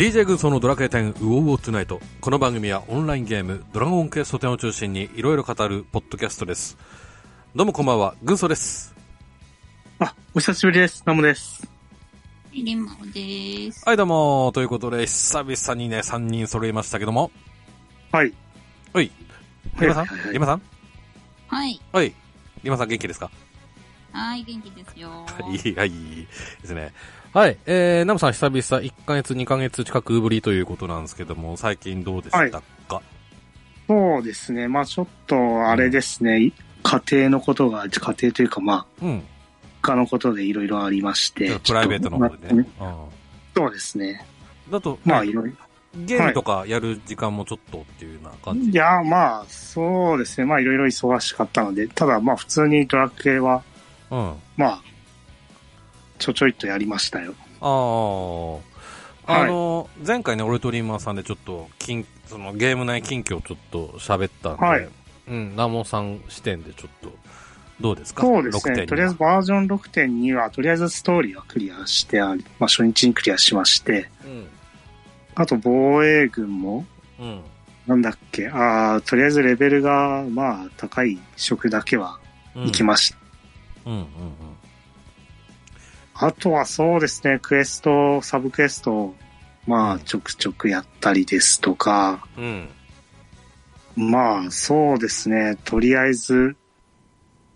DJ 軍曹のドラクエ10ウォーウォートゥナイト。この番組はオンラインゲーム、ドラゴンクエスト10を中心にいろいろ語るポッドキャストです。どうもこんばんは、軍曹です。あ、お久しぶりです。ナモです。リマオです。はい、どうも。ということで、久々にね、3人揃いましたけども。はい。はい。リマさん？リマさん？はい。はい。リマさん元気ですか？はい、元気ですよ。はい、はい、ですね。はい、えー、ナムさん久々1ヶ月、2ヶ月近くぶりということなんですけども、最近どうでしたか、そうですね。まあちょっと、あれですね。家庭のことが、家庭というかまあ、うん。他のことでいろいろありまして。プライベートの方でね。そうですね。だと、まあいろいろ。ゲームとかやる時間もちょっとっていうような感じ？いや、まあ、そうですね。まあいろいろ忙しかったので、ただまあ普通にドラクエは、うん。あまあ、ちょちょいとやりましたよ。あー。あの、前回ね、俺とリーマーさんでちょっと、近、そのゲーム内近況をちょっと喋ったんで、はいうん、ナモさん視点でちょっと、どうですか？そうですね。6.2とりあえずバージョン6.2は、とりあえずストーリーはクリアしてあり、まあ初日にクリアしまして、うん。あと防衛軍も、うん。なんだっけ、ああ、とりあえずレベルが、まあ、高い職だけはうん。行きました。うん、うん、あとはそうですね、クエスト、サブクエストを、まあ、うんちょくちょくやったりですとか、うん。うん。まあ、そうですね、とりあえず、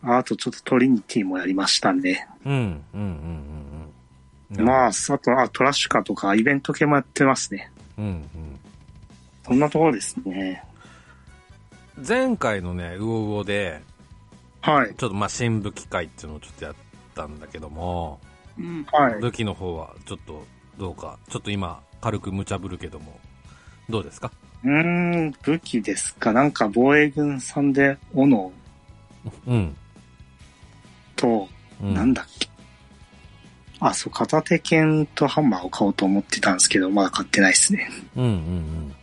あとちょっとトリニティもやりましたね。うん、うん、うん、うんうん。まあ、あと、あ、トラシュカとかイベント系もやってますね。うん、うん。そんなところですね。前回のね、ウオウオで、はい。ちょっとまあ、新武器会っていうのをちょっとやったんだけども、武器の方はちょっとどうか、ちょっと今、軽く無茶ぶるけども、どうですか？うーん、武器ですか。なんか防衛軍さんで、斧うん。と、うん、なんだっけ。あ、そう、片手剣とハンマーを買おうと思ってたんですけど、まだ買ってないですね。うんうん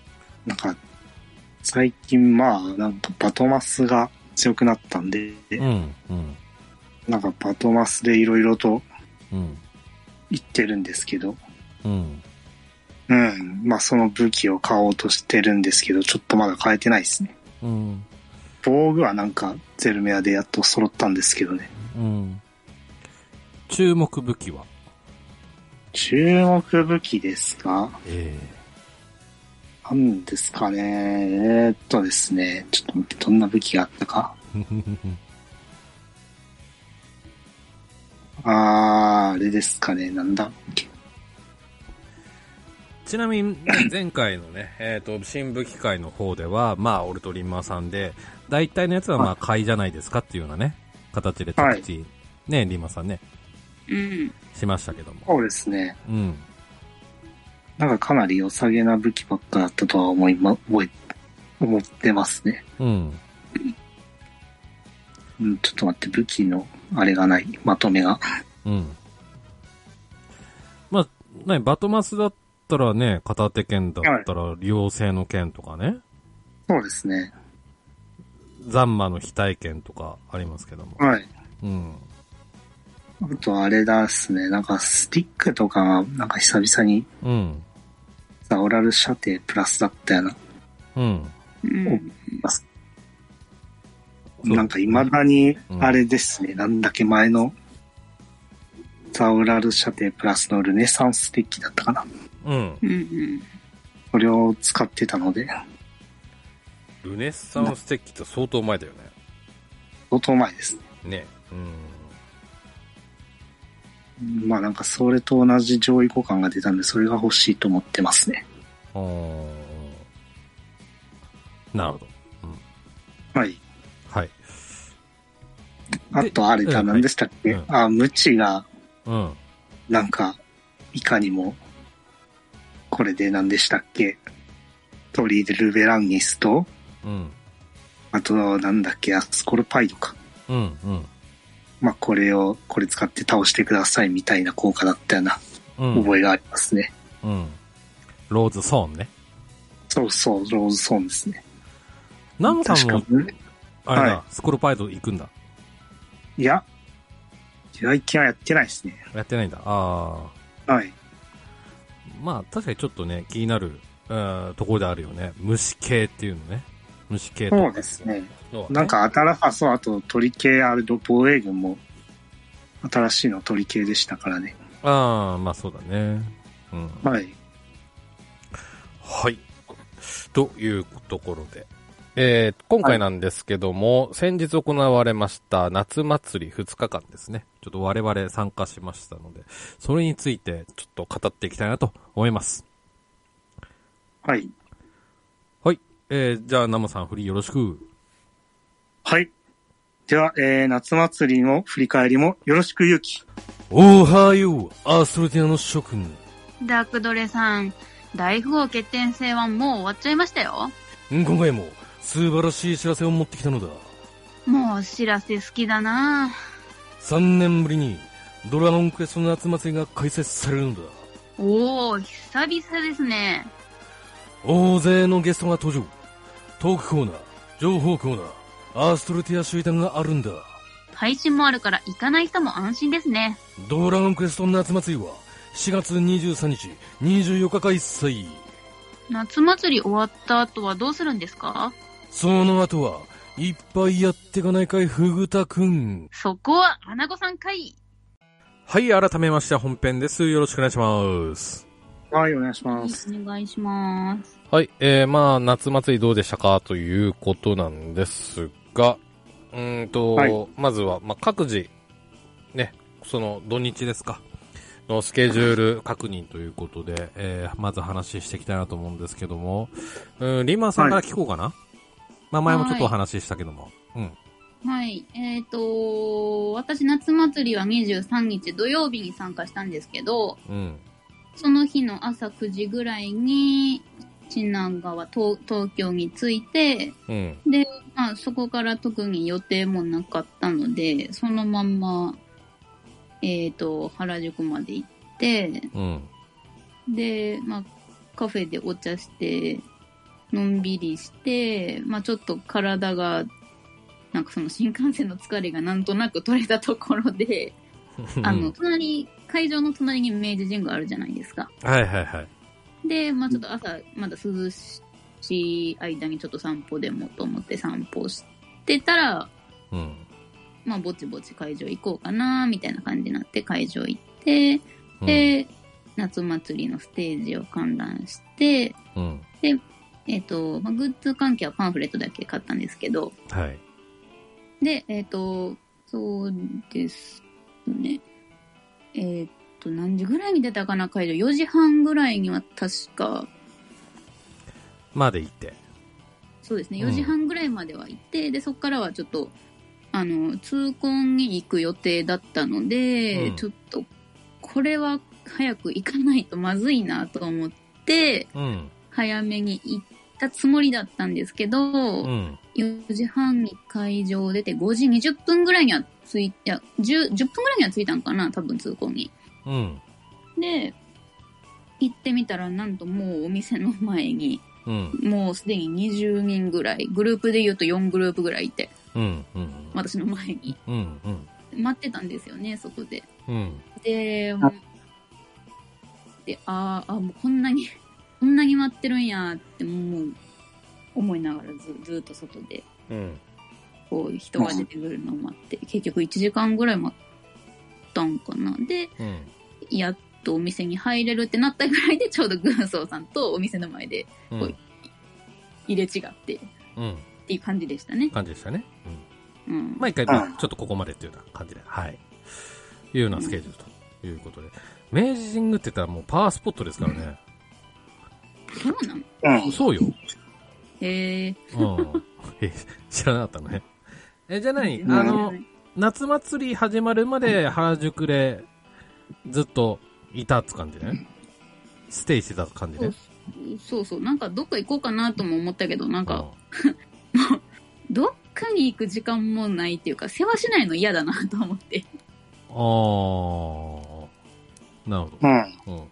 なんか、最近まあ、なんかバトマスが強くなったんで、うん。うんうん。なんかバトマスでいろいろとうん。言ってるんですけど、うん。うん、まあその武器を買おうとしてるんですけど、ちょっとまだ買えてないですね。うん。防具はなんかゼルメアでやっと揃ったんですけどね。うん。注目武器は？注目武器ですか？えなんですかねえーっとですね、ちょっと待って、どんな武器があったか。あー、あれですかね、なんだっけ。ちなみに、ね前回のね、えっ、と、新武器会の方では、まあ、俺とリンマーさんで、大体のやつはまあ、買いじゃないですかっていうようなね、形で着地、ね、リンマーさんね、うん。しましたけども。そうですね。うん。なんかかなり良さげな武器ばっかだったとは思いま、覚え、思ってますね。うん。うん、ちょっと待って、武器のあれがない、まとめが。うん。まあ、ね、バトマスだったらね、片手剣だったら、両性の剣とかね、そうですね。ザンマの非体剣とかありますけども。はい。うん。あとあれだっすね、なんかスティックとかが、なんか久々にうん。ザオラル射程プラスだったような、うん。うん。なんか未だにう、んあれですね、なんだっけ前の、ザオラル射程プラスのルネサンスデッキだったかな。うん。うん。うん。それを使ってたので、ルネッサンステッキって相当前だよね。相当前ですね。ね。うん。まあなんかそれと同じ上位互換が出たんで、それが欲しいと思ってますね。あーなるほど。はい。はい。あとあれだ、うん何でしたっけ、うんあ、無知が、うん。なんか、いかにも、これで何でしたっけ？トリーデルベランニスと、うん。あと、なんだっけ、アスコルパイドか。うん。うん。まあ、これを、これ使って倒してくださいみたいな効果だったようなうん。覚えがありますね。うん。ローズソーンね。そうそう、ローズソーンですね。ナムさんも確か、あれだ、はスコルパイド行くんだ。いや、最近はやってないですね。やってないんだ。あはい。あ。まあ、確かにちょっとね、気になる、うんところであるよね。虫系っていうのね。虫系とかそうですね。なん、か、アタラファソ、あと鳥系あると防衛軍も、新しいの鳥系でしたからね。ああ、まあそうだね。うん。はい。はい。というところで。えー、今回なんですけども、先日行われました夏祭り2日間ですね。ちょっと我々参加しましたので、それについてちょっと語っていきたいなと思います。はい。はい。えー、じゃあ、ナムさん振りよろしく。はい。では、えー、夏祭りの振り返りもよろしくゆうき。おはよう、アストロティアの諸君。ダークドレさん、大富豪決定戦はもう終わっちゃいましたよ。今回も素晴らしい知らせを持ってきたのだ。もう知らせ好きだな3年ぶりにドラゴンクエストの夏祭りが開催されるのだ。おー、久々ですね。大勢のゲストが登場。トークコーナー、情報コーナー、アーストルティア集団があるんだ。配信もあるから行かない人も安心ですね。ドラゴンクエスト夏祭りは4月23日、24日開催。夏祭り終わった後はどうするんですか？その後は、いっぱいやってかないかい、ふぐたくん。そこは、アナゴさんかい。はい、改めまして本編です。よろしくお願いします。はい、お願いします。お願いします。はい、えー、まあ、夏祭りどうでしたかということなんですが、うーんと、はいまずは、まあ、各自、ね、その土日ですか、のスケジュール確認ということで、えー、まず話していきたいなと思うんですけども、うん、リーマンさんから聞こうかな、まあ、前もちょっとお話ししたけども、うん。はい。えっ、と、私夏祭りは23日土曜日に参加したんですけど、うん。その日の朝9時ぐらいに、品川、東東京に着いて、うん。で、まあそこから特に予定もなかったので、そのまんま、えっ、と、原宿まで行って、うん。で、まあカフェでお茶して、のんびりして、まあちょっと体が、なんかその新幹線の疲れがなんとなく取れたところで、あの、隣、会場の隣に明治神宮あるじゃないですか。はいはいはい。で、まあちょっと朝、まだ涼しい間にちょっと散歩でもと思って散歩してたら、うん。まあぼちぼち会場行こうかな、みたいな感じになって会場行って、うん、で、夏祭りのステージを観覧して、うん。えっ、と、まあ、グッズ関係はパンフレットだけ買ったんですけど、はい。で、えっ、と、そうですね。えっ、と、何時ぐらいに出たかな、会場。4時半ぐらいには確か、まで行って。そうですね、うん4時半ぐらいまでは行って、で、そこからはちょっと、あの、痛恨に行く予定だったので、うんちょっと、これは早く行かないとまずいなと思って、うん。早めに行ったつもりだったんですけど、うん。4時半に会場を出て5時20分ぐらいには着い、いや、10, 10分ぐらいには着いたんかな、多分通行に。うん。で、行ってみたら、なんともうお店の前に、うん。もうすでに20人ぐらい、グループで言うと4グループぐらいいて、うん。うん。私の前にうん。うん。待ってたんですよね、そこで。うん。で、で、あーあ、もうこんなに、こんなに待ってるんやって、もう、思いながらずずっと外で、うん。こう、人が出てくるのを待って、結局1時間ぐらい待ったんかな。で、うん。やっとお店に入れるってなったぐらいで、ちょうど軍曹さんとお店の前でうん。入れ違って、っうん。ていう感じでしたね。感じでしたね。うん。うん。まあ、一回、まあちょっとここまでっていうような感じで、はい。いうようなスケジュールということで。明治神宮って言ったらもうパワースポットですからね。そうなの？うん。そうよ。へえ。うん。え、知らなかったの？ね。え、じゃあ何あの、夏祭り始まるまで原宿でずっといたって感じね？ステイしてた感じね？そうそう。なんかどっか行こうかなとも思ったけど、なんか、う どっかに行く時間もないっていうか、世話しないの嫌だなと思って。んあー。なるほうん。ど。うん。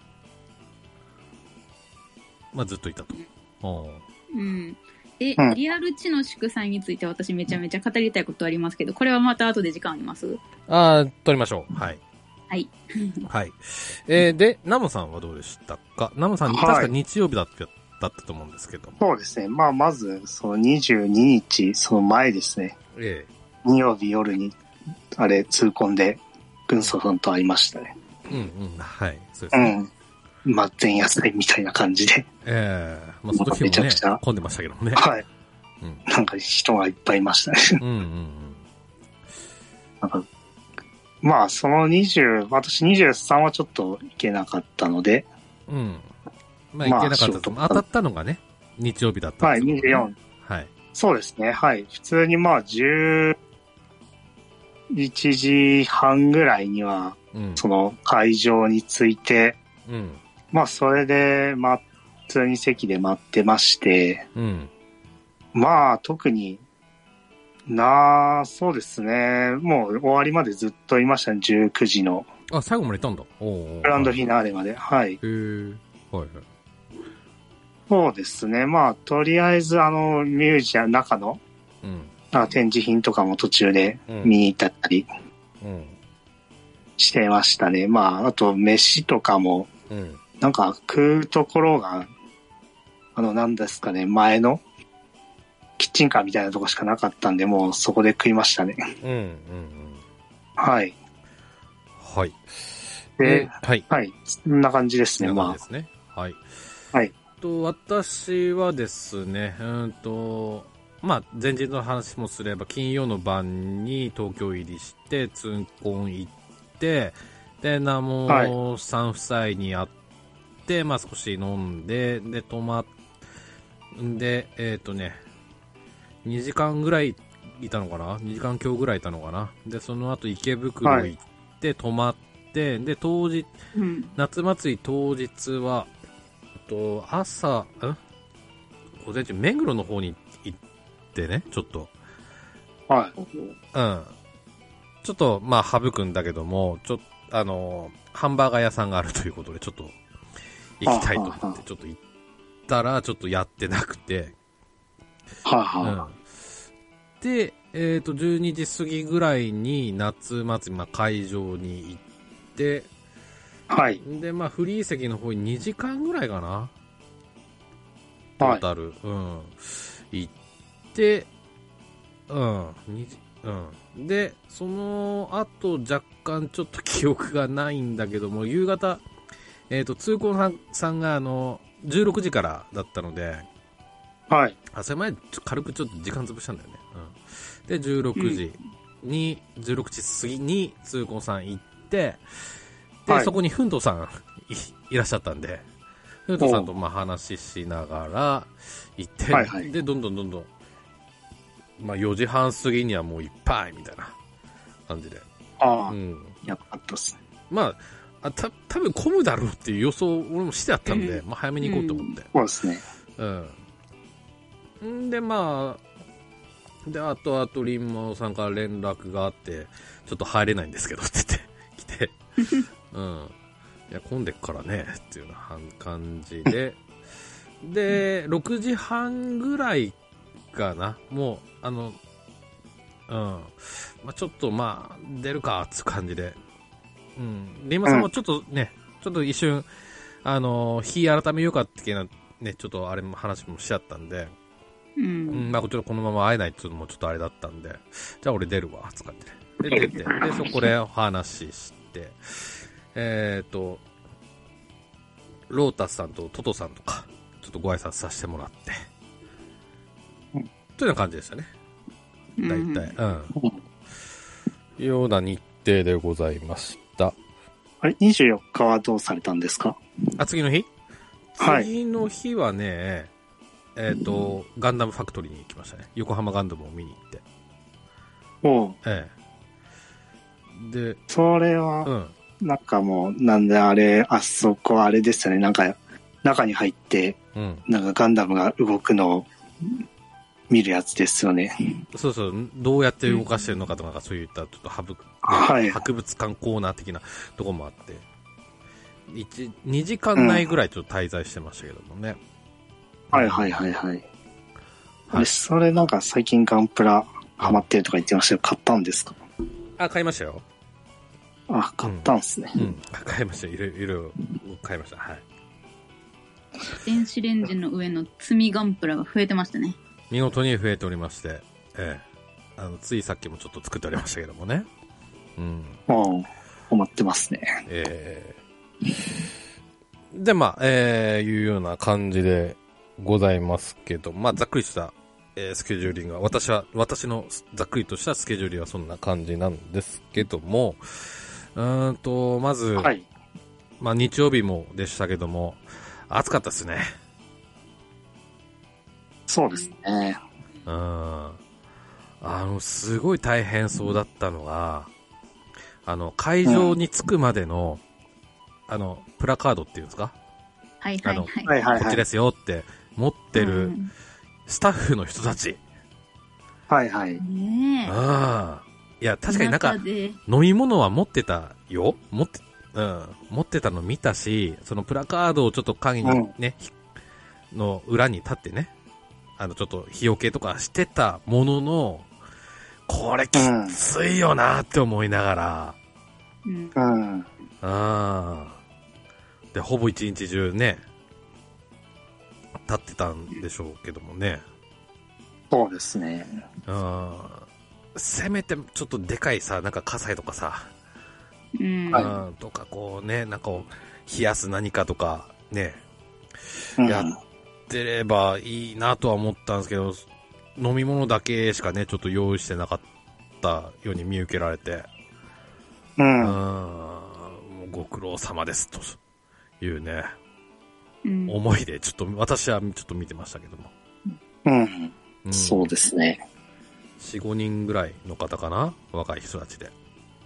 まあ、ずっといたと。うん。うん。え、うんリアル知の祝祭について私めちゃめちゃ語りたいことありますけど、これはまた後で時間あります？あー、撮りましょう。はい。はい。はい。えー、で、ナムさんはどうでしたか？ナムさん、はい確か日曜日だった、だったと思うんですけども。そうですね。まあ、まず、その22日、その前ですね。え金曜日夜に、あれ、痛恨で、軍曹さんと会いましたね。えうんうん。はい。そうですうね。ん。まあ、前夜祭みたいな感じで。ええまあ、その時もねめちゃくちゃ、混んでましたけどもね。はい。うん。なんか人がいっぱいいましたね。うんうんなんか、まあ、その20、私23はちょっと行けなかったので、うん。うん。まあ、まあいけなかったと。仕事当たったのがね、日曜日だったはい、んですけどね24。はい。そうですね、はい。普通にまあ、11時半ぐらいには、うん。その会場に着いて、うん。まあ、それで、まあ、普通に席で待ってまして、うん。まあ、特に、なあ、そうですね。もう終わりまでずっといましたね。19時のあ、最後まで行ったんだ。グランドフィナーレまで。はい。へえ。はいはい。そうですね。まあ、とりあえず、あの、ミュージアム、中のうん。あ展示品とかも途中でうん見に行ったりうん。してましたね。まあ、あと、飯とかも、うん。なんか食うところが、あの、なんですかね、前の、キッチンカーみたいなとこしかなかったんで、もうそこで食いましたね。うん。うん。はい。はい。で、はい。はい。そんな感じですね、まこんな感じですね。はい。はい。と、私はですね、うんと、まあ、前日の話もすれば、金曜の晩に東京入りして、ツンコン行って、で、ナモさん夫妻に会って、まあ少し飲んで、で、泊まんで、えっ、とね、2時間ぐらいいたのかな ?2 時間今日ぐらいいたのかな？で、その後池袋行って、泊まって、で、当日、うん。夏祭り当日は、と朝、ん午前中、目黒の方に行ってね、ちょっと。あ。はい。うん。ちょっと、まあ、省くんだけども、ちょっと、あの、ハンバーガー屋さんがあるということで、ちょっと、行きたいとはあはあ思って、ちょっと行ったら、ちょっとやってなくて、はいはうん。で、えっ、と、12時過ぎぐらいに夏祭り、まあ、会場に行って、い。はい。で、まあ、フリー席の方に2時間ぐらいかな。トはい。ータル。うん。行って、うん。二時うん。で、その後若干ちょっと記憶がないんだけども、夕方、えっ、と、通行さんさんがあの、16時からだったので、はい。あ、それ前、軽くちょっと時間潰したんだよね。うん。で、16時に、16時過ぎに通行さん行って、で、はいそこにふんとさんいいらっしゃったんで、ふんとさんとまあ話ししながら行って、はいはいで、どんどんどんどん、まあ4時半過ぎにはもういっぱいみたいな感じで。ああ、うん。やばかったっすね。まあ、あた、多分混むだろうっていう予想を俺もしてあったんで、うまあ早めに行こうと思って。そうですね。うん。んで、まあ、で、あとあと、リンマオさんから連絡があって、ちょっと入れないんですけどって言って、来て、うん。いや、混んでっからね、っていうような感じで、で、6時半ぐらいかな、もう、あの、うん。まあ、ちょっとまあ、出るか、つう感じで。うん。リンマさんもちょっとね、ちょっと一瞬、あの、日改めようかっていうね、ちょっとあれも話もしちゃったんで、ううん、ん。まあ、ちょっとこのまま会えないっていうのもちょっとあれだったんで、じゃあ俺出るわ、つかって。で、出て、で、そこでお話しして、えっ、と、ロータスさんとトトさんとか、ちょっとご挨拶させてもらって、うんというような感じでしたね。大うん体。うん。ような日程でございました。あれ、24日はどうされたんですか？あ、次の日？はい次の日はね、えっ、と、ガンダムファクトリーに行きましたね。横浜ガンダムを見に行って。おうええ。で、それうは、ん。なんかもう、なんであれ、あそこあれですよね。なんか、中に入って、うん。なんかガンダムが動くのを見るやつですよね。そうそう、どうやって動かしてるのかとか、そういった、ちょっと博,、はい博物館コーナー的なとこもあって、一2時間内ぐらいちょっと滞在してましたけどもね。はいはいはいはい。あれ、はいそれなんか最近ガンプラハマってるとか言ってましたよ。買ったんですか？あ、買いましたよ。あ、買ったんすね。うん。買いました。いろいろいろ買いました。はい。電子レンジの上の積みガンプラが増えてましたね。見事に増えておりまして、ええあの、ついさっきもちょっと作っておりましたけどもね。うん。うん。困ってますね。ええで、まあ、ええいうような感じでございますけど、まあ、ざっくりした、えースケジューリングは、私は、私のざっくりとしたスケジューリングはそんな感じなんですけども、うーんと、まず、はい。まあ、日曜日もでしたけども、暑かったですね。そうですね。うん。あの、すごい大変そうだったのが、あの、会場に着くまでの、あの、プラカードっていうんですか？はいはいはい。はいはいはい。こっちですよって持ってうるんスタッフの人たち。はいはい。ねえ。ああ。いや、確かになんか中、で飲み物は持ってたよ持って、うん。持ってたの見たし、そのプラカードをちょっと影にね、ひの裏に立ってね、あの、ちょっと日よけとかしてたものの、これきついよなって思いながら、うん。うん。ああ。で、ほぼ一日中ね、立ってたんでしょうけどもね。そうですね。うん。せめてちょっとでかいさ、なんか火災とかさ、うん。とかこうね、なんかを冷やす何かとか、ね、うん。や出ればいいなとは思ったんですけど、飲み物だけしかね、ちょっと用意してなかったように見受けられて、う。うんうご苦労様です、というね、うん思いで、ちょっと私はちょっと見てましたけども。うん。うん、そうですね。4、5人ぐらいの方かな若い人たちで。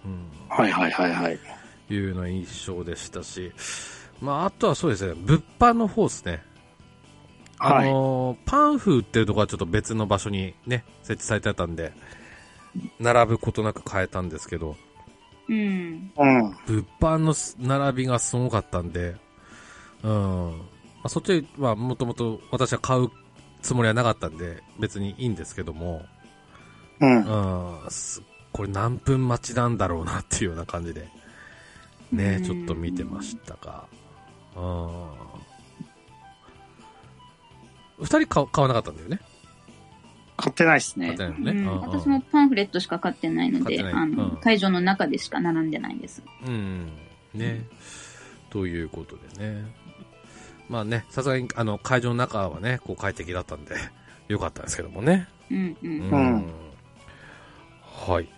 うん。はいはいはいはい。いうような印象でしたし、まあ、あとはそうですね、物販の方ですね。あはい。パンフ売ってるとこはちょっと別の場所にね、設置されてたんで、並ぶことなく買えたんですけど、うん。うん。物販のす並びがすごかったんで、うん。まあ、そっちはもともと私は買うつもりはなかったんで、別にいいんですけども、うん。うん、すこれ何分待ちなんだろうなっていうような感じで、ね、ちょっと見てましたが、うん。二人買買わなかったんだよね。買ってないですね買って。ないのね。うんうん私もパンフレットしか買ってないので、買ってないあの、うん会場の中でしか並んでないです。うん。ね。ということでね。まあね、さすがに、あの、会場の中はね、こう快適だったんで、よかったですけどもね。うんう。うんんはい。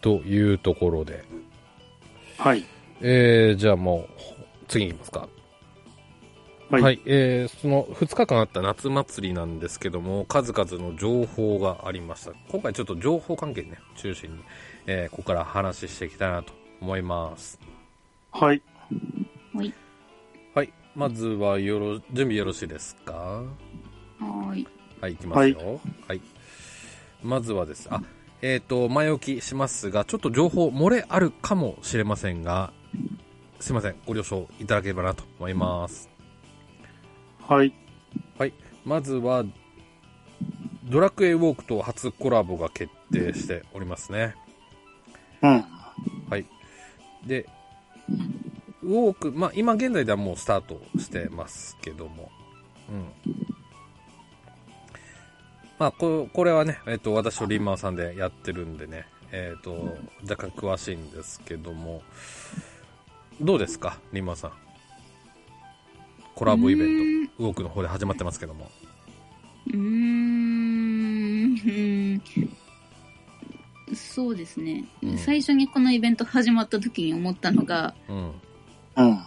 というところで。はい。えー、じゃあもう、次行きますか。はいはい、えー、その2日間あった夏祭りなんですけども、数々の情報がありました。今回ちょっと情報関係ね、中心に、えー、ここから話していきたいなと思います。はい。はい。はい、まずはよろ、準備よろしいですか？はーい。はい、いきますよ。はい。まずはです。あ、えっ、と、前置きしますが、ちょっと情報漏れあるかもしれませんが、すいません、ご了承いただければなと思います。はい。はい。まずは、ドラクエウォークと初コラボが決定しておりますね。うん。はい。で、ウォーク、まあ、今現在ではもうスタートしてますけども、うん。まあ、ここれはね、えっ、と、私とリンマンさんでやってるんでね、えっ、と、若干詳しいんですけども、どうですか、リンマンさん。コラボイベント、ウォークの方で始まってますけども。うーん。そうですね、うん最初にこのイベント始まった時に思ったのが、うん。うん。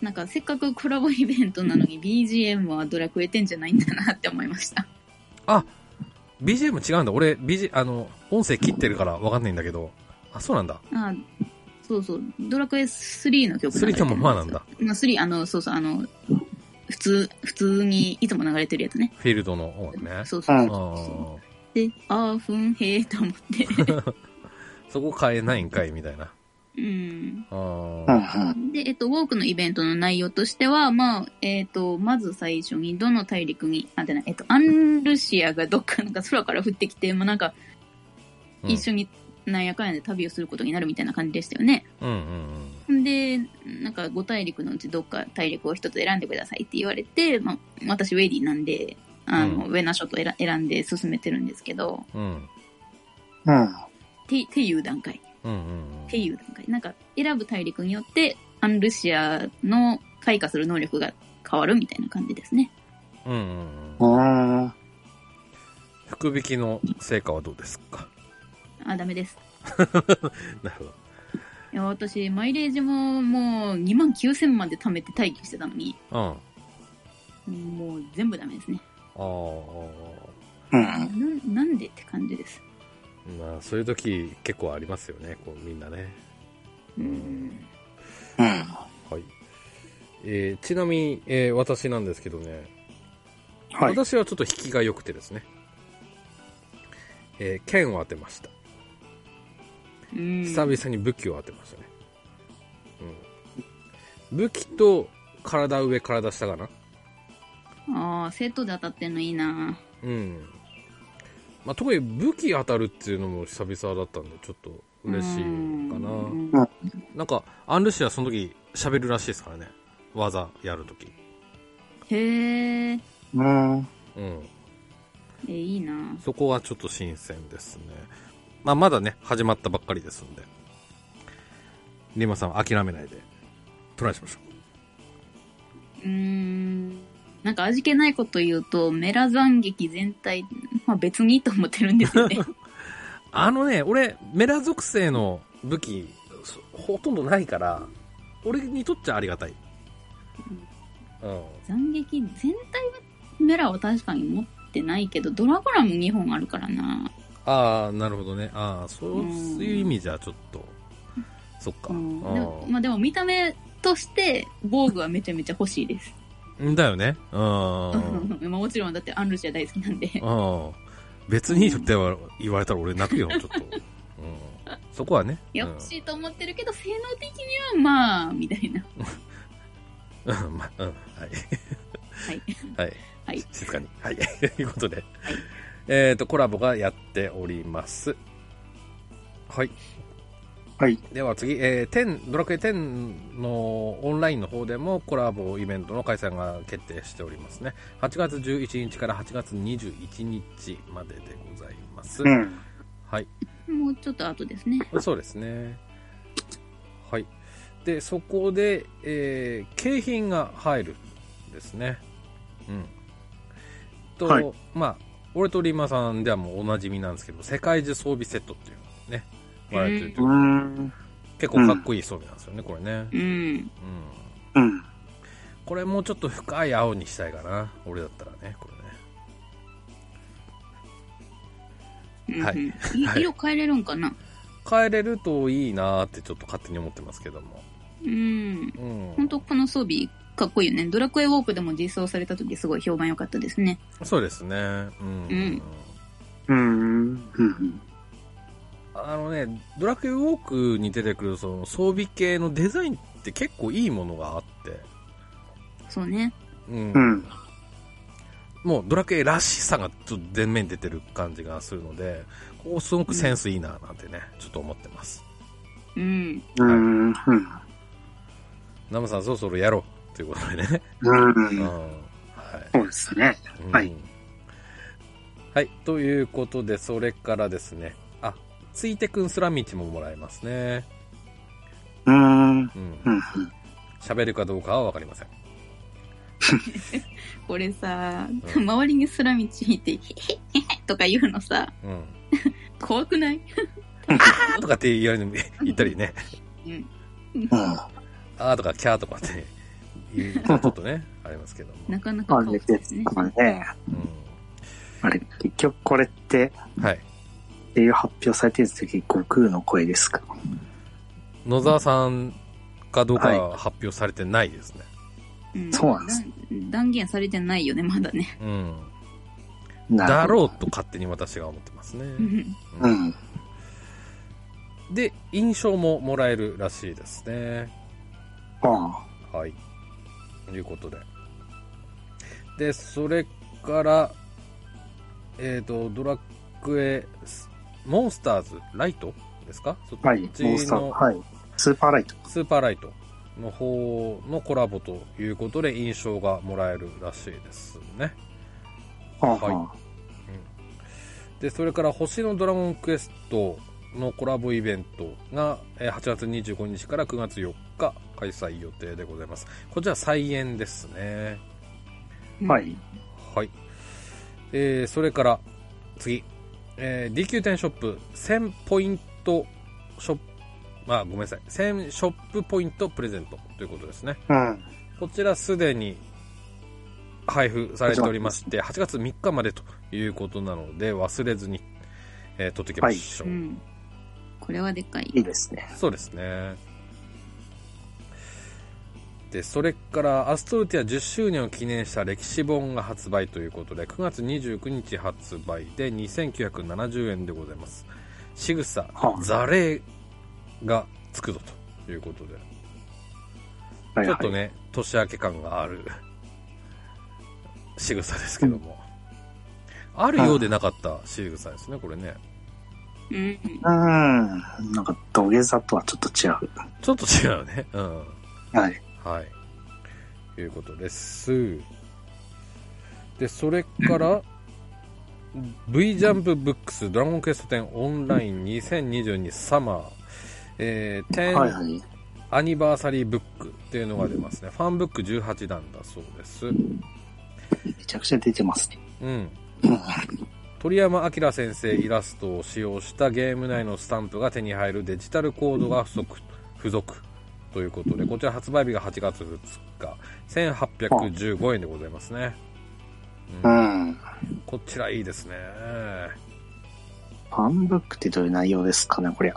なんかせっかくコラボイベントなのに BGM はドラクエ10じゃないんだなって思いました。あ、BGM 違うんだ。俺、BG、あの、音声切ってるからわかんないんだけど。あ、そうなんだ。あそうそう。ドラクエ3の曲流れて3るのままなんだ。まあ、3、あの、そうそう、あの、普通、普通にいつも流れてるやつね。フィールドの方ね。そうそううんそう。あで、あーふんへーと思って。ー そこ変えないんかいみたいな。うん。で、えっと、ウォークのイベントの内容としては、まあ、えっと、まず最初にどの大陸に、あ、でない、えっと、アンルシアがどっかなんか空から降ってきて、まあなんか、うん一緒になんやかんやで旅をすることになるみたいな感じでしたよね。うんうんんで、なんか5大陸のうちどっか大陸を一つ選んでくださいって言われて、まあ、私ウェディなんで、あの、うウェナ諸島選選んで進めてるんですけど、うん。うん。てっていう段階。うんうんっていう段階。なんか、選ぶ大陸によって、アンルシアの開花する能力が変わるみたいな感じですね。うん。うんうん。うん。福引きの成果はどうですか？あ、ダメです。なるほど。いや、私、マイレージももう2万9000まで貯めて待機してたのに、うん。あもう全部ダメですね。あ。うん。ななんでって感じです。まあ、そういう時結構ありますよね、こうみんなね。うん。うん。はい。えーちなみに、えー私なんですけどね、はい。私はちょっと引きが良くてですね、えー剣を当てました。うん久々に武器を当てましたね。うん。武器と体上、体下かな？ああ、セットで当たってんのいいなうん。まあ、特に武器当たるっていうのも久々だったんで、ちょっと嬉しいかな。うんなんか、アンルシアその時喋るらしいですからね。技やるとき。へえ、うん。うん。え、いいなそこはちょっと新鮮ですね。まあ、まだね、始まったばっかりですんで。リマさんは諦めないで、トライしましょうーん。なんか味気ないこと言うと、メラ斬撃全体、まあ別にいいと思ってるんですよね。う。あのね、俺、メラ属性の武器、そほとんどないから、俺にとっちゃありがたい。うん。斬撃全体はメラは確かに持ってないけど、ドラゴラム2本あるからな。ああ、なるほどね。ああ、そううんいう意味じゃちょっと、そっか。うん、であもまあでも見た目として、防具はめちゃめちゃ欲しいです。ーだよね。うん。まあもちろんだってアンルシア大好きなんで。うん。別にって言われたら俺泣くよ、ちょっと。うん。そこはね。いや、うん欲しいと思ってるけど、性能的にはまあ、みたいな。うん、ま、うん、はい。はい。はい。はい静かに。はい。ということで、えっ、と、コラボがやっております。はい。はい。では次、えー、10、ドラクエ10のオンラインの方でもコラボイベントの開催が決定しておりますね。8月11日から8月21日まででございます。うん。はい。もうちょっと後ですね。そうですね。はい。で、そこで、えー景品が入るんですね。うん。と、はいまあ、俺とリンマさんではもうおなじみなんですけど、世界中装備セットっていうのね、割れてるとうん。結構かっこいい装備なんですよね、これね。うん。うん。うん。これもうちょっと深い青にしたいかな。俺だったらね、これね。はいうんうんいはい色変えれるんかな？変えれるといいなーってちょっと勝手に思ってますけども。うん。うん。本当この装備、かっこいいよね。ドラクエウォークでも実装された時すごい評判良かったですね。そうですね。うん。うんうん。うん。あのね、ドラクエウォークに出てくるその装備系のデザインって結構いいものがあって、そうね。うん。うん。もうドラクエらしさがちょっと前面に出てる感じがするので、ここすごくセンスいいななんてね、ちょっと思ってます。うん。うん。うん。ナムさんそろそろやろうということでね。ううん。ん。はい。そうですね。うんはい。はい。ということで、それからですね。あ、ついてくんスラミチももらえますね。うん。うん。うん。喋るかどうかはわかりません。これさ、うん周りにスラ道いて、へへへへとか言うのさ、うん。怖くないあーとかって言われる言ったりね。うん。うん。あーとかキャーとかって言うのちょっとね、ありますけども。なかなかあれ顔でね。ですね。うあれ、結局これって、ん。はい。っていう発表されてる時、悟空の声ですか？野沢さんかどうかはいは発表されてないですね。うんそうなんですだ断言されてないよね、まだね。うん。なだろうと勝手に私が思ってますね。うん。で、印象ももらえるらしいですね。あはい。ということで。で、それから、えっ、と、ドラクエ、モンスターズライトですか？そっはい。モちンスター、のはい。スーパーライト。スーパーライトの方のコラボということで印象がもらえるらしいですね。はあはいはで、それから星のドラゴンクエストのコラボイベントがえー8月25日から9月4日開催予定でございます。こちら再演ですね。あはい。はい。えー、それから次、えー、DQ 店ショップ1000ポイントショップ、あ、ごめんなさい。1000ショップポイントプレゼントということですね。うん。こちらすでに配布されておりまして、8月3日までということなので、忘れずに、えー取っておきましょう。うん。これはでかい。いいですね。そうですね。で、それから、アストルティア10周年を記念した歴史本が発売ということで、9月29日発売で2970円でございます。仕草は、あザレがつくぞということで、はいはい。ちょっとね、年明け感がある仕草ですけども。あるようでなかった仕草ですね、これね。うん。うん。なんか土下座とはちょっと違う。ちょっと違うね。うん。はい。はい。ということです。で、それから、V ジャンプブックスドラゴンクエスト10オンライン2022サマー、えー、10はいはい。アニバーサリーブックっていうのが出ますね。ファンブック18段だそうです。めちゃくちゃ出てますね。うん。うん。鳥山明先生イラストを使用したゲーム内のスタンプが手に入るデジタルコードが付属ということで、こちら発売日が8月2日、1815円でございますね。ううんん。こちらいいですね。ファンブックってどういう内容ですかね、こりゃ。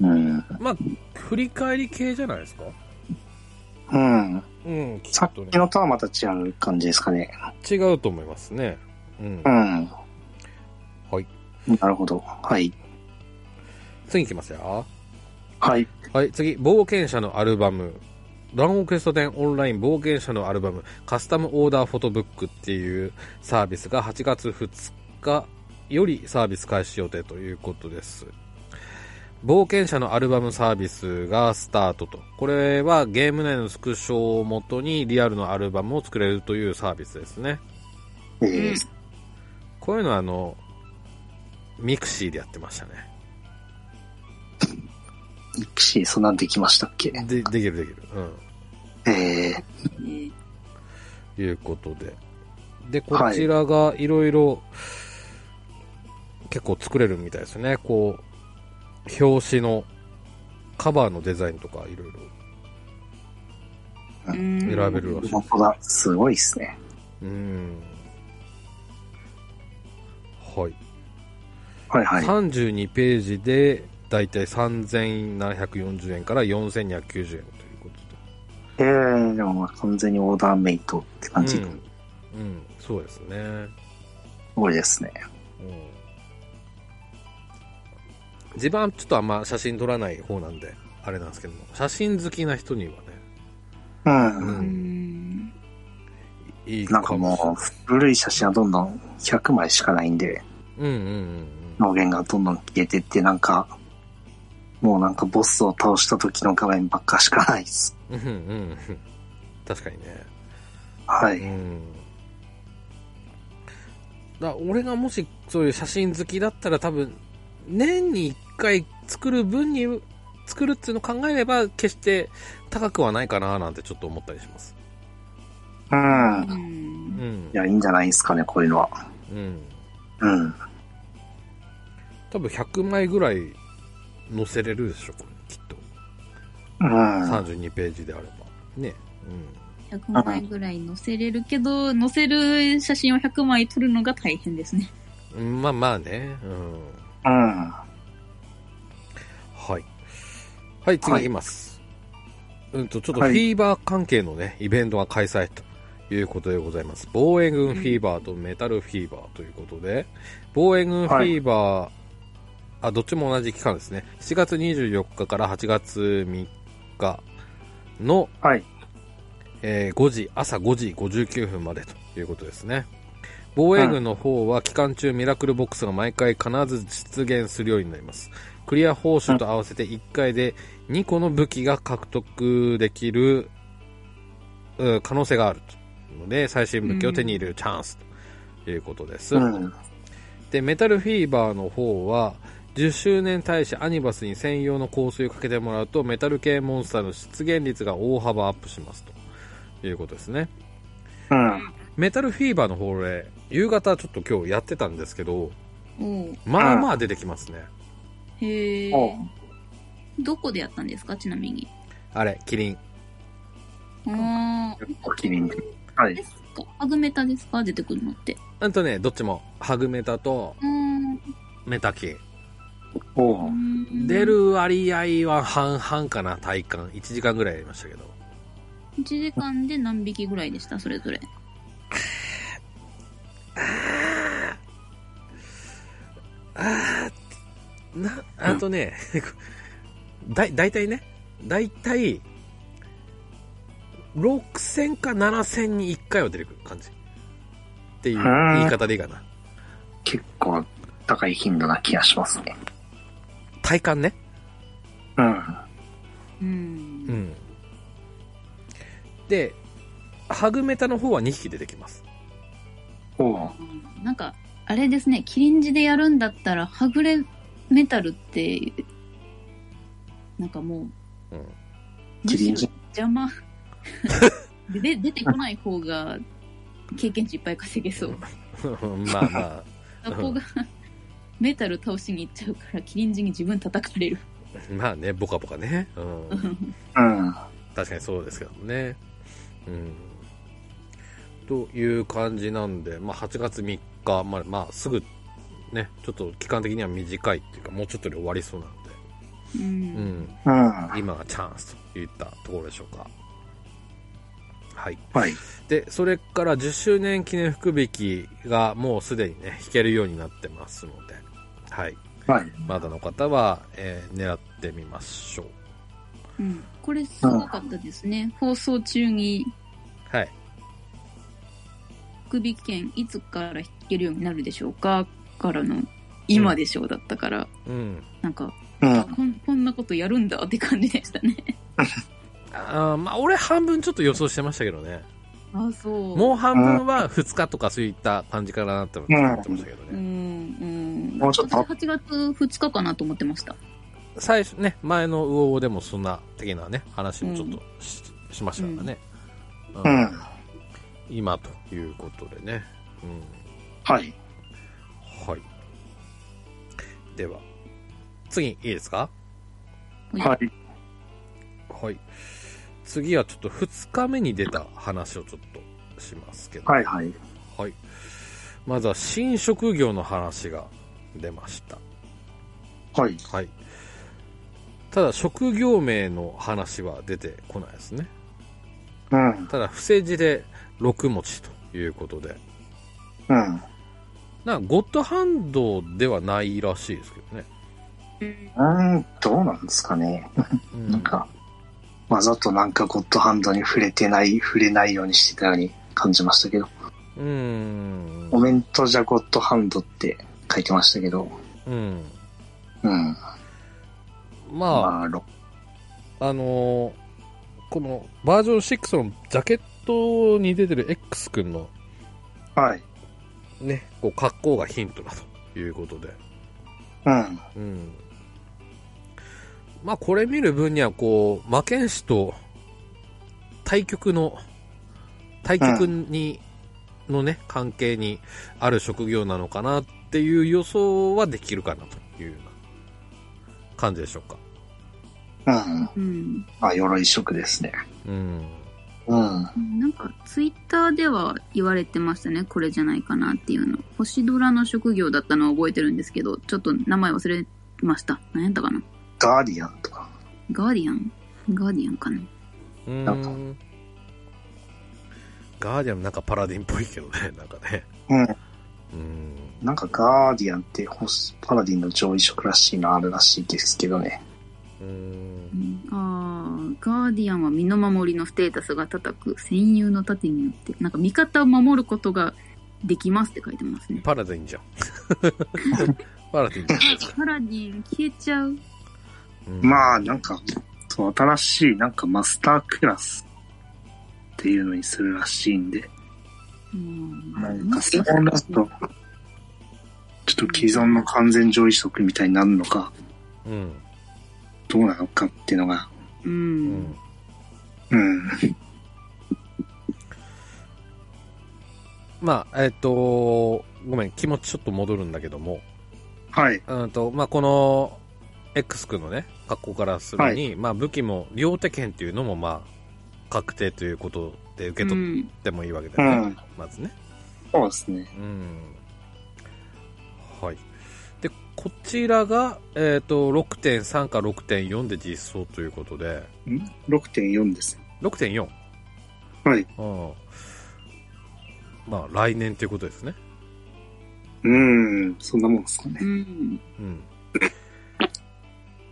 うん。まあ、振り返り系じゃないですか？うん。うん、っっとねき。のとはまた違う感じですかね。違うと思いますね。うんう。ん。はい。なるほど。はい。次行きますよ。はい。はい、次、冒険者のアルバム。ドラゴンクエスト10オンライン冒険者のアルバム、カスタムオーダーフォトブックっていうサービスが8月2日よりサービス開始予定ということです。冒険者のアルバムサービスがスタートと。これはゲーム内のスクショをもとにリアルのアルバムを作れるというサービスですね。えーこういうのはあの、ミクシーでやってましたね。ミクシー、そんなんできましたっけ？で、できるできる。うん。ええねいうことで。で、こちらがいろいろ結構作れるみたいですね。こう、表紙のカバーのデザインとかいろいうん。ろ選べるらしい。本当だ。すごいっすね。うん。はい。はいはい。32ページで、だいたい3740円から4290円ということで。ええでもまあ完全にオーダーメイトって感じ。すうん、うん、そうですね。ごいですね。うん自分はちょっとあんま写真撮らない方なんで、あれなんですけども、写真好きな人にはね、うん。ううんん。いいなんかもう、古い写真はどんどん100枚しかないんで、うんうんうん能源がどんどん消えてって、なんか、もうなんかボスを倒した時の画面ばっかしかないです。うん。うん。確かにね。はい。うん。だ俺がもしそういう写真好きだったら多分、年に一回作る分に、作るっていうのを考えれば、決して高くはないかななんてちょっと思ったりします。うん。う。うんんい。や、いいんじゃないですかね、こういうのは。うん。うん。多分100枚ぐらい載せれるでしょ、これ、きっと。うん。32ページであれば。ね。100枚ぐらい載せれるけど、載せる写真を100枚撮るのが大変ですね。うん。まあまあね。うん。うん。はい。はい、次はいいきます。うんと、ちょっとフはいィーバー関係のね、イベントが開催ということでございます。防衛軍フィーバーとメタルフィーバーということで、防衛軍フィーバー、あ、どっちも同じ期間ですね。7月24日から8月3日の、はい。えー5時、朝5時59分までということですね。防衛軍の方は期間中ミラクルボックスが毎回必ず出現するようになります。クリア報酬と合わせて1回で2個の武器が獲得できるうん可能性があるので、最新武器を手に入れるチャンスということです。うん。で、メタルフィーバーの方は、10周年大使アニバスに専用の香水をかけてもらうと、メタル系モンスターの出現率が大幅アップしますということですね。うん。メタルフィーバーの方俺、夕方ちょっと今日やってたんですけど、おうまあまあ出てきますね。へえ。おうどこでやったんですか？ちなみに。あれ、キリン。ああ。お気に入り。はいで。すかハグメタですか？出てくるのって。うんとね、どっちも、ハグメタとうーん。メタキン。おう出る割合は半々かな、体感。1時間ぐらいやりましたけど。1時間で何匹ぐらいでした？それぞれ。あーな、あとね、だいたいね、だいたい、6000か7000に1回は出てくる感じ。っていううん言い方でいいかな。結構高い頻度な気がしますね。体感ね。うん。う。うんん。で、ハグメタの方は2匹出てきます。おうなんか、あれですね、キリンジでやるんだったら、はぐれメタルって、なんかもう、うん。キリンジ邪魔。でで出てこない方が、経験値いっぱい稼げそう。まあまあ、そこが、メタル倒しに行っちゃうから、キリンジに自分叩かれる。まあね、ボカボカね。うん。うん。確かにそうですけどね。うん。という感じなんで、まあ、8月3日、まあ、まあ、すぐ、ね、ちょっと期間的には短いっていうか、もうちょっとで終わりそうなんで、う。うんん。うん。今がチャンスといったところでしょうか。はい。はい。で、それから10周年記念福引きがもうすでにね、引けるようになってますので、はい。はい。まだの方は、えー狙ってみましょう。うん。これすごかったですね。放送中に、はい。福引券いつから引けるようになるでしょうかからの、今でしょうだったから、うん。なんか、うん。こんこんなことやるんだって感じでしたね。あーまあ、俺半分ちょっと予想してましたけどね。あ、そう。もう半分は2日とかそういった感じかなって思ってましたけどうね。ん、うん。もうちょっと私8月2日かなと思ってました。最初ね、前のウオウでもそんな的なね、話もちょっとし,、しましたからね、ううんん。今ということでね。うん。はい。はい。では、次いいですか？はい。はい。次はちょっと2日目に出た話をちょっとしますけど。はい。はい。はい。まずは新職業の話が出ました。はい。はい。ただ、職業名の話は出てこないですね。うん。ただ、伏せ字で6文字ということで。うん。なゴッドハンドではないらしいですけどね。うん、どうなんですかね。うんなんか、わざとなんかゴッドハンドに触れてない、触れないようにしてたように感じましたけど。うーん。コメントじゃゴッドハンドって書いてましたけど。うん。うん。まあ、まあ、ろあのーこのバージョン6のジャケットに出てる X 君のはい。ね、こう格好がヒントだということで。うん。うん。まあこれ見る分にはこう、魔剣士と対局の、対局に、のね、関係にある職業なのかなっていう予想はできるかなというような感じでしょうか。うん。うん。まあ、鎧色ですね。うん。うん。なんか、ツイッターでは言われてましたね。これじゃないかなっていうの。星ドラの職業だったのは覚えてるんですけど、ちょっと名前忘れました。何やったかなガーディアンとか。ガーディアン？ガーディアンかな？うなんかん。ガーディアンなんかパラディンっぽいけどね、なんかね。うん。うん。なんかガーディアンってホスパラディンの上位色らしいのあるらしいですけどね。う。うんんあーガーディアンは身の守りのステータスが高く、戦友の盾によって、なんか味方を守ることができますって書いてますね。パラディンじゃん。パラディンじゃないですか。パラディン消えちゃう？うんまあ、なんか、そう、新しい、なんかマスタークラスっていうのにするらしいんで、うんなんかそうなると、ちょっと既存の完全上位色みたいになるのか、うん。どうなのかっていうのが、う。うんん。うん。まあ、えっ、と、ごめん、気持ちちょっと戻るんだけども、はい。うんと、まあ、この、X 君のね、格好からするに、まあ、武器も、両手剣っていうのも、まあ、確定ということで受け取ってもいいわけだよね。うん。まずね。そうですね。うん。はい。で、こちらが、えっ、と、6.3か6.4で実装ということで、ん ?6.4 です。6.4。はい。うん。まあ、来年ということですね。うん。そんなもんですかね。うん。うん。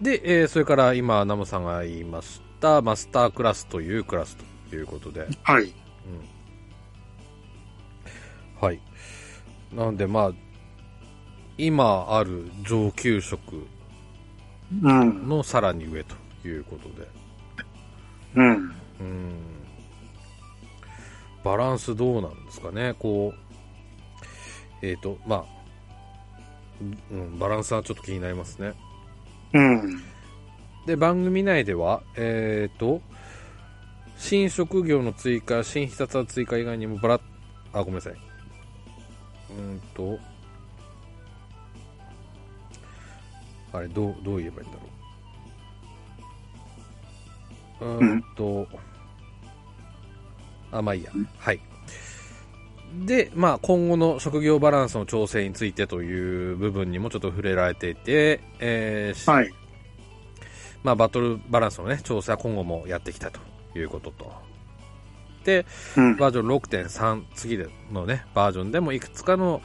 で、えーそれから今、ナムさんが言いました、マスタークラスというクラスということで、はい。うん。はい。なんで、まあ、今ある上級職うん。のさらに上ということで、うん。うん。バランスどうなんですかね、こう、えっ、と、まあ、うん、バランスはちょっと気になりますね。うん。で、番組内では、えっ、と、新職業の追加、新必殺技追加以外にもバラあ、ごめんなさい。うーんと、あれ、どう、どう言えばいいんだろう。うーんと、あ、まあいいや。はい。で、まあ今後の職業バランスの調整についてという部分にもちょっと触れられていて、えーはい。まあ、バトルバランスのね、調整は今後もやっていきたいということと。で、うん。バージョン6.3、次でのね、バージョンでもいくつかの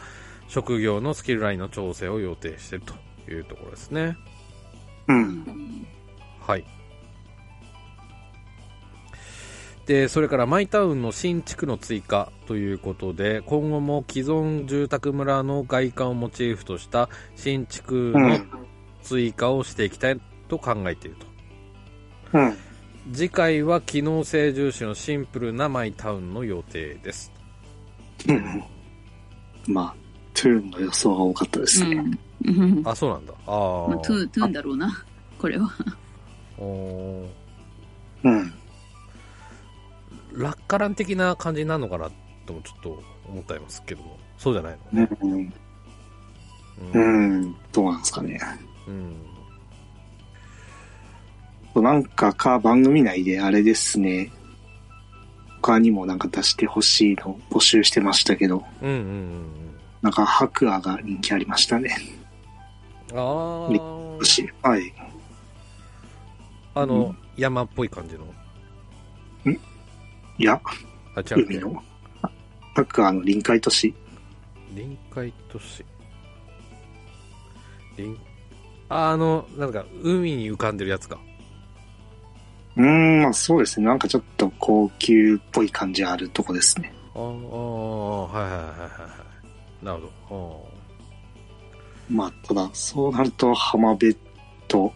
職業のスキルラインの調整を予定しているというところですね。うん。はい。で、それからマイタウンの新地区の追加ということで、今後も既存住宅村の外観をモチーフとした新地区のうん。追加をしていきたいと考えていると。うん。次回は機能性重視のシンプルなマイタウンの予定です。うん。まあ、トゥーンの予想が多かったですね。うん。うん。あ、そうなんだ。あまあ、トゥーー、トゥーンだろうな。これは。おうん。ー。ラッカラン的な感じになるのかなともちょっと思ったりますけども。そうじゃないの？ね。うん。う。うんん。どうなんですかね。うん。なんかか番組内であれですね。他にもなんか出してほしいの募集してましたけど、うんうんうんなんか白亜が人気ありましたね。うん。あー。私 はい。あの、うん山っぽい感じの？いや、あ、海の。白亜の臨海都市。臨海都市。臨、ああの、なんか、海に浮かんでるやつか。うーん、まあそうですね。なんかちょっと高級っぽい感じあるとこですね。あーあー、はいはいはいはいはい。なるほど。まあただ、そうなると浜辺と、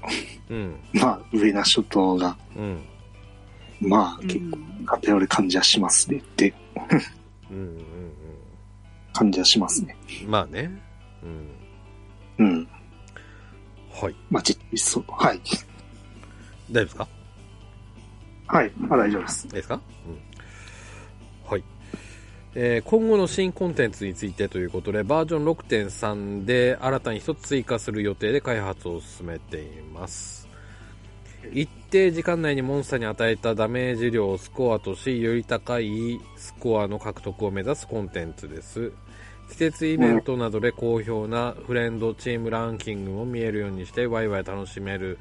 うん。まあ上名諸島が、うん。まあ結構うん偏る感じはしますねってうん。うん。感じはしますね。うん。まあね。うん。うん。はい。まあ実そう。はい。大丈夫ですか？はい。まあ大丈夫です。いいですか？うん。はい。えー今後の新コンテンツについてということで、バージョン6.3で新たに一つ追加する予定で開発を進めています。一定時間内にモンスターに与えたダメージ量をスコアとし、より高いスコアの獲得を目指すコンテンツです。季節イベントなどで好評なフレンドチームランキングも見えるようにして、ワイワイ楽しめる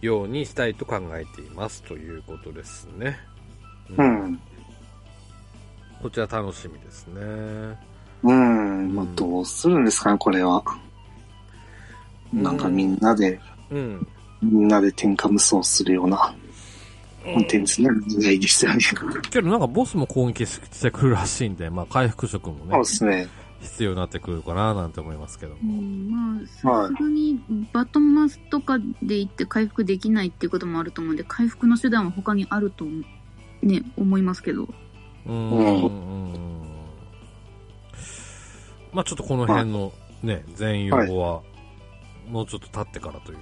ようにしたいと考えていますということですね。うん。こちら楽しみですね。うん。まあどうするんですかね、これは。なんかみんなで、うん。みんなで天下無双するような。コンテンツね、ないですよね。けどなんかボスも攻撃してくるらしいんで、まあ回復色もねそうで、すね。必要になってくるかななんて思いますけどうも。ん、まあ、さすがにバトマスとかで行って回復できないっていうこともあると思うんで、回復の手段は他にあると、ね、思いますけど。うーん。うんまあちょっとこの辺のね、全容は、もうちょっと経ってからという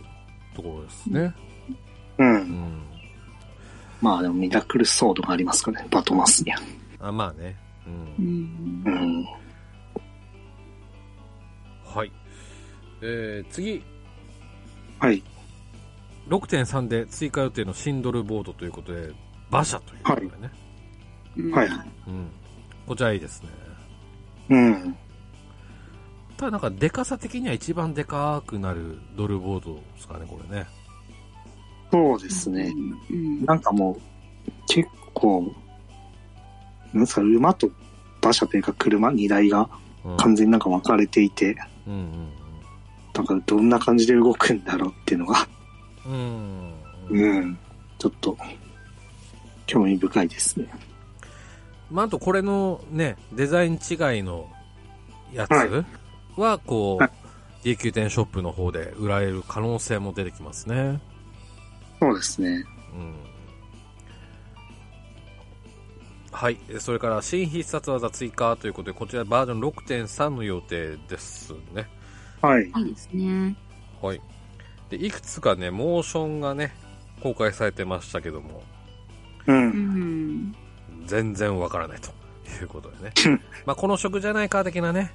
ところですね。う。うんん。まあでもミラクルソードがありますからね、バトマスには。あまあね。う。うんんう。ん。はい。えー、次、はい。6.3で追加予定のシンドルボードということで、馬車ということでね。うんはい。うん。こちらいいですね。うん。ただなんか、デカさ的には一番デカくなるドルボードですかね、これね。そうですね。うん。なんかもう、結構、なんですか、馬と馬車というか車2台がうん。完全になんか分かれていて、うんうんだからどんな感じで動くんだろうっていうのが、うん。うん。うん。ちょっと、興味深いですね。まあ、あとこれのね、デザイン違いのやつはいは、こう、はい DQ 店ショップの方で売られる可能性も出てきますね。そうですね。うん。はい。えそれから、新必殺技追加ということで、こちらバージョン6.3の予定ですね。はい。いいですね。はい。で、いくつかね、モーションがね、公開されてましたけども、う。うんん。全然わからないということでね。まあ、この色じゃないか的なね、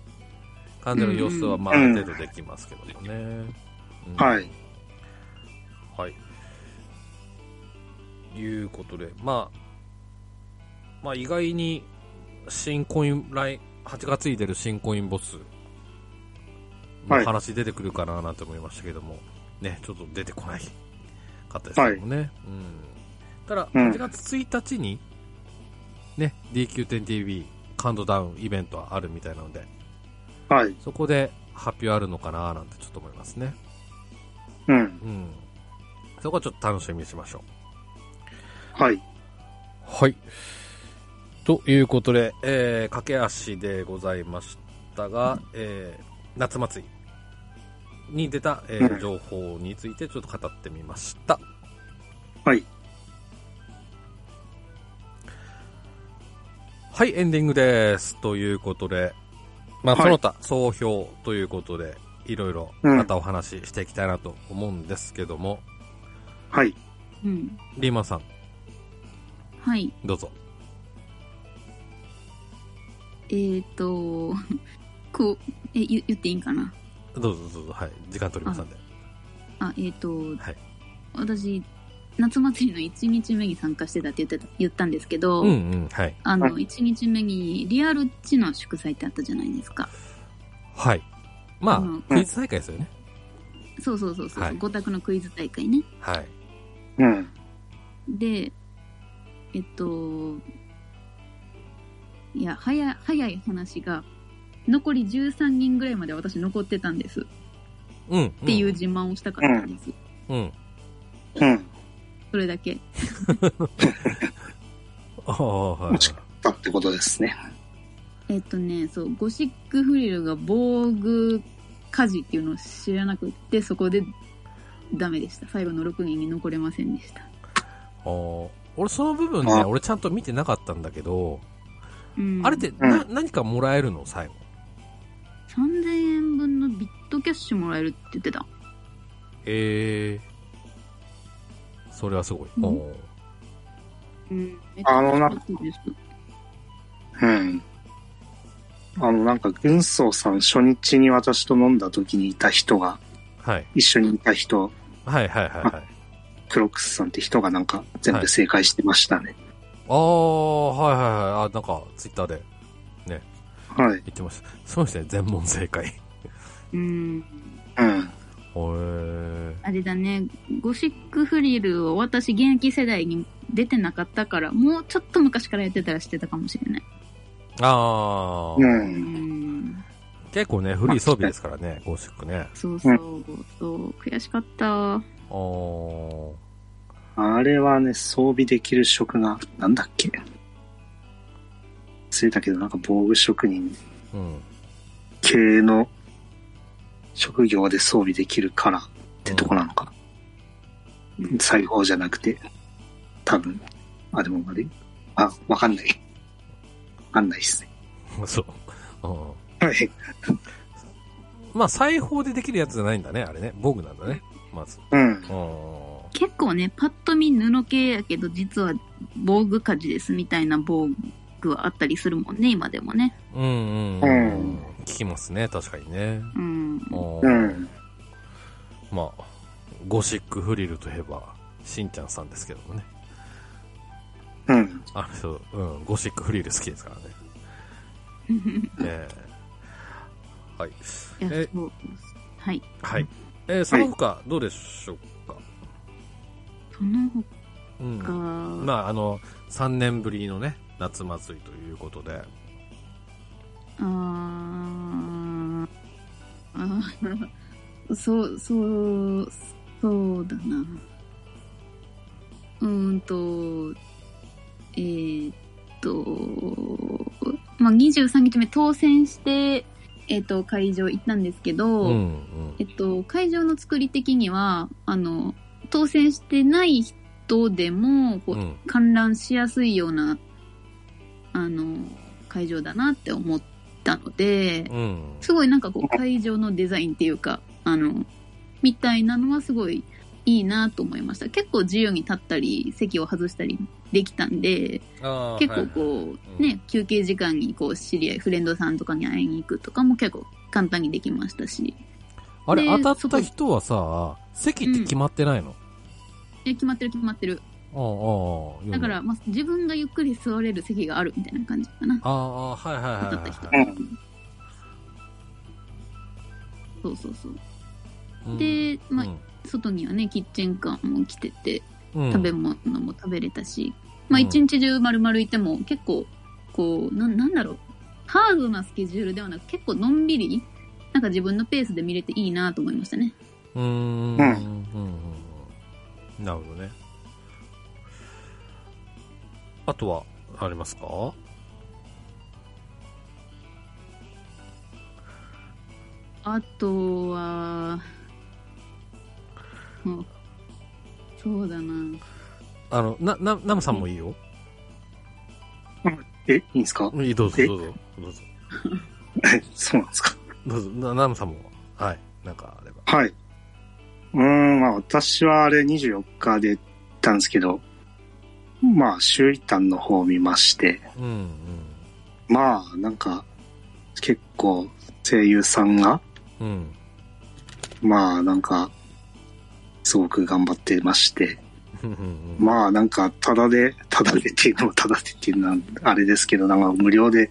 感じの様子は、まあ、あうんる程度できますけどもね。うんはい。はい。いうことで、まあ、まあ意外に、新コイン、来、8月に出る新コインボスのはい話出てくるかななんて思いましたけども、ね、ちょっと出てこないかったですけどもね。うん。ただ、うん8月1日に、ね、DQ10TV カウントダウンイベントはあるみたいなので、はい。そこで発表あるのかななんてちょっと思いますね。うん。うん。そこはちょっと楽しみにしましょう。はい。はい。ということで、えー、駆け足でございましたが、えー、夏祭りに出た、えーうん情報についてちょっと語ってみました。はい。はい、エンディングです。ということで、まあ、はいその他、総評ということで、いろいろうんまたお話ししていきたいなと思うんですけども、はい。うん。リーマンさん、はい。どうぞ。えっ、ー、と、こう、え、言言っていいんかな？どうぞどうぞ、はい、時間取りますんで。あ、えっ、ー、と、はい私、夏祭りの1日目に参加してたって言ってた、言ったんですけど、うんうん、はい。あの、は1日目にリアル知の祝祭ってあったじゃないですか。はい。まあ、うんクイズ大会ですよね。そうそうそうそう、はい五択のクイズ大会ね。はい。うん。で、えっと、いや、早い、早い話が、残り13人ぐらいまで私残ってたんです。うん。っっていう自慢をしたかったんです。うん。うん。それだけ。ああ、はい、もしだってことですね。えっとね、そう、ゴシックフリルが防具火事っていうのを知らなくって、そこでダメでした。最後の6人に残れませんでした。あー俺その部分ね、あ俺ちゃんと見てなかったんだけど、うん、あれってな、何かもらえるの？最後。3000円分のビットキャッシュもらえるって言ってた。へえ。それはすごい。うんあのな嬉しいです。うん。あの、なんか、軍曹さん初日に私と飲んだ時にいた人が、はい。一緒にいた人、はいはいはいはい。クロックスさんって人がなんか全部正解してましたね。ああ、はいはいはい。あ、なんか、ツイッターではい。言ってました。そうですね、全問正解。へうん。うん。え。あれだね、ゴシックフリルを私現役世代に出てなかったから、もうちょっと昔からやってたら知ってたかもしれない。ああ、う。うんん。結構ね、古い装備ですからね、ゴーシックね。そうそう、そう、悔しかった。あーあれはね、装備できる職が、なんだっけ忘れたけど、なんか防具職人うん。系の職業で装備できるからってとこなのか。うん裁縫じゃなくて、多分。あ、でもあれ？あ、わかんない。わかんないっすね。そう。うん。はい。まあ、裁縫でできるやつじゃないんだね、あれね。防具なんだね。まず。うん。うん。結構ね、パッと見布系やけど、実は防具家事ですみたいな防具はあったりするもんね、今でもね。うんうん。うん聞きますね、確かにね。うん。う。うんん。まあ、ゴシックフリルといえば、しんちゃんさんですけどもね。うん。あの人、うん、ゴシックフリル好きですからね。ええはい。えそうはい。はい。えーその他、どうでしょうか？そのうん。他、まあ、あの、3年ぶりのね、夏祭りということで。あーあー そう、そう、そうだな。うーんと、えーっと、まあ、23日目当選して、えーっと、会場行ったんですけど、うん、うん。えっと、会場の作り的には、あの、当選してない人でも、こう、うん観覧しやすいような、あの、会場だなって思ったので、うん。すごいなんかこう、会場のデザインっていうか、あの、みたいなのはすごいいいなと思いました。結構自由に立ったり、席を外したりできたんで、結構こう、うんね、休憩時間にこう、知り合い、フレンドさんとかに会いに行くとかも結構簡単にできましたし、あれ、で当たった人はさ、席って決まってないの、え、決まってる決まってる。だから、まあ、自分がゆっくり座れる席があるみたいな感じかな。ああ、はいはいはい当たった人。そうそうそう。うんでまあうん外にはね、キッチンカーも来てて、うん食べ物も食べれたし、まあ、うん一日中丸々いても結構、こう、ななんだろう、ハードなスケジュールではなく、結構のんびり、なんか自分のペースで見れていいなと思いましたね。うーん。うん。うん。うんなるほどね。あとは、ありますか？あとは、うんそうだな。あの、な、な、ナムさんもいいよ。え、いいんですか？いい、どうぞ、え？どうぞ。どうぞ。そうなんですか？どうぞ、なナムさんも。はい。なんかあれば。はい。うーん、まあ私はあれ24日で行ったんですけど、まあ、周囲端の方を見まして、うん、うん。まあ、なんか、結構声優さんが、うん。まあ、なんか、すごく頑張ってまして、まあ、なんか、ただで、ただでっていうのもただでっていうのはあれですけど、なんか無料で、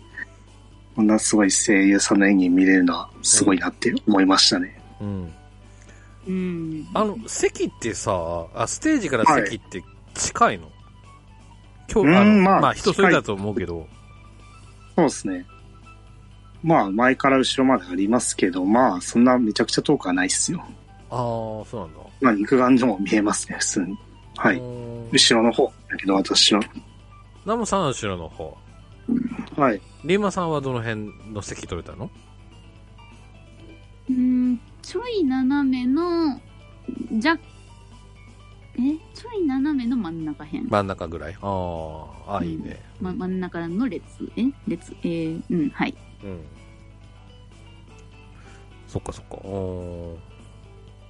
こんなすごい声優さんの演技見れるのはすごいなって思いましたね。うん。うん。あの、席ってさ、あ、ステージから席って近いの、今日、うんあの、まあ、まあ人それだと思うけど、そうですね。まあ、前から後ろまでありますけど、まあ、そんなめちゃくちゃ遠くはないっすよ。ああ、そうなんだ。まあ、肉眼でも見えますね、普通に。はい。い。後ろの方だけど、私は。ナムさんは後ろの方。はい。リーマさんはどの辺の席取れたの？うん、ちょい斜めの、じゃ、えちょい斜めの真ん中辺。真ん中ぐらい？ああ、あいいね。ま、真ん中の列え？列えー、うん、はい。うん。そっかそっか。お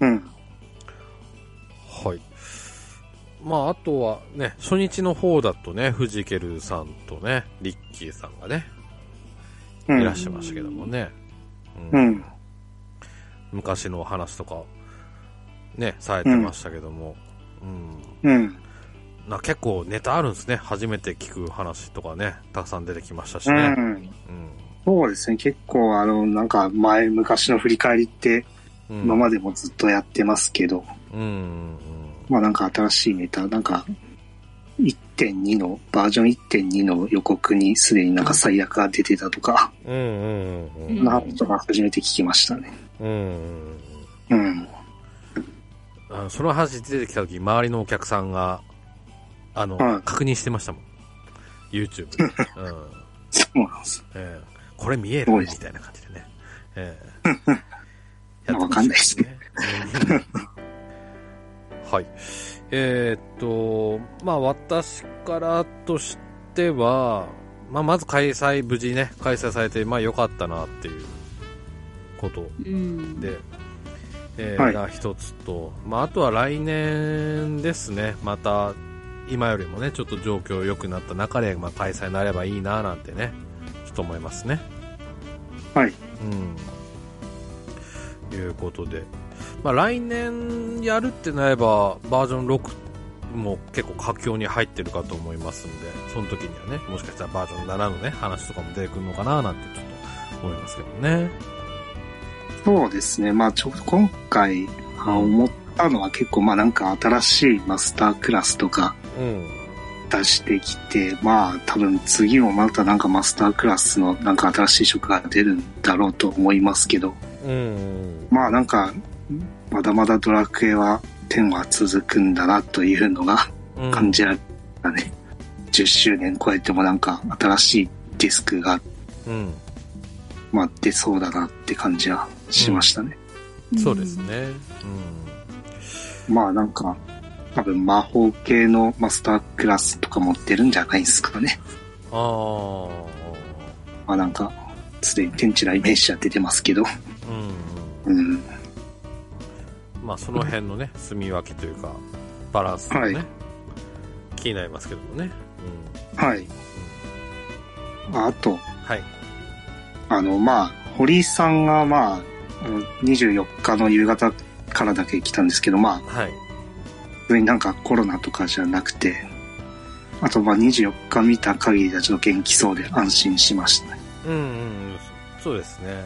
うん。ーはい。まあ、あとはね、初日の方だとね、藤ケルさんとね、リッキーさんがね、うん。いらっしゃいましたけどもね。ううんん。昔のお話とか、ね、されてましたけども。うん。うん。な結構ネタあるんですね。初めて聞く話とかね、たくさん出てきましたしうね。ん。うん。そうですね。結構、あの、なんか前、昔の振り返りって、うん。今までもずっとやってますけど、うん。うん。まあなんか新しいネタ、なんか、1.2の、バージョン1.2の予告にすでになんか最悪が出てたとか、うん。うん。うん。うんなんとか初めて聞きましたね。うん。うん。あのその話出てきた時、周りのお客さんが、あの、はい確認してましたもん。YouTube で。うん。そうなんです。ええこれ見える？みたいな感じでね。ええやってまわかんないですね。うんはい。えーっと、まあ私からとしては、まあまず開催、無事ね、開催されて、まあ良かったなっていうことうん。で、えーはいが一つと、まあ、あとは来年ですね、また、今よりもね、ちょっと状況良くなった中で、まあ、開催になればいいな、なんてね、ちょっと思いますね。はい。うん。いうことで。まあ、来年やるってなれば、バージョン6も結構佳境に入ってるかと思いますんで、その時にはね、もしかしたらバージョン7のね、話とかも出てくるのかな、なんてちょっと思いますけどね。そうですね。まあ、ちょっと今回、あ思ったのは結構、まあなんか新しいマスタークラスとかうん。出してきて、まあ多分次もまたなんかマスタークラスのなんか新しい職が出るんだろうと思いますけど、うん。まあなんか、まだまだドラクエは10は続くんだなというのがうん。感じられたね。10周年超えてもなんか新しいディスクが、うん。まあ、出そうだなって感じはしましたね。そうですね。まあなんか、多分魔法系のマスタークラスとか持ってるんじゃないですかね。うん。あまあなんか、すでに天地なイメージは出てますけど。あ。うん。うん。まあ、その辺のね、住み分けというか、バランスもね、はい気になりますけどもね。はい。あと、うん。はい。あの、まあ、堀井さんがまあ、あの24日の夕方からだけ来たんですけど、まあ、はい。普通になんかコロナとかじゃなくて、あとまあ24日見た限りではちょっと元気そうで安心しましたね。うんうんうん。そうですね。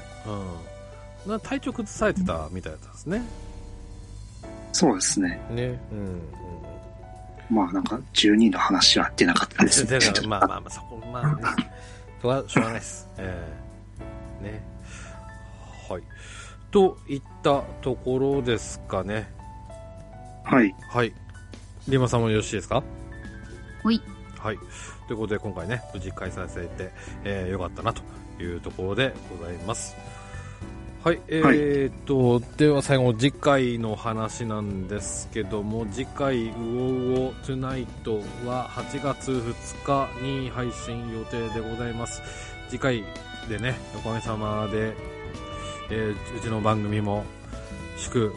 うん。な体調崩されてたみたいだったんですね。そうですね。ね。うんうん。まあなんか12の話は出なかったです ね。まあまあまあ、そこ、まあね。しょうがないです。ええね。はい。といったところですかね。はい。はい。リマさんもよろしいですか？ほい。はい。ということで、今回ね、無事開催されて、えー、よかったなというところでございます。はい。えー、っと、では最後、次回の話なんですけども、次回、ウオウオトゥナイトは8月2日に配信予定でございます。次回でね、おかげさまで、えーうちの番組も、祝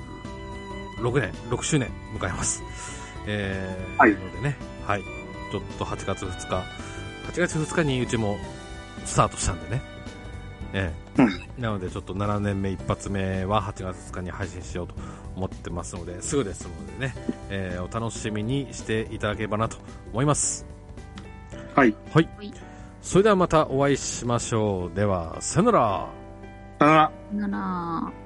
6年、6周年迎えます。えー、はいのでね、はい。ちょっと8月2日、8月2日にうちもスタートしたんでね。えうん。えなのでちょっと7年目一発目は8月2日に配信しようと思ってますので、すぐですのでね、えーお楽しみにしていただければなと思います。はい。はいはい。それではまたお会いしましょう。では、さよなら。さよなら。なら。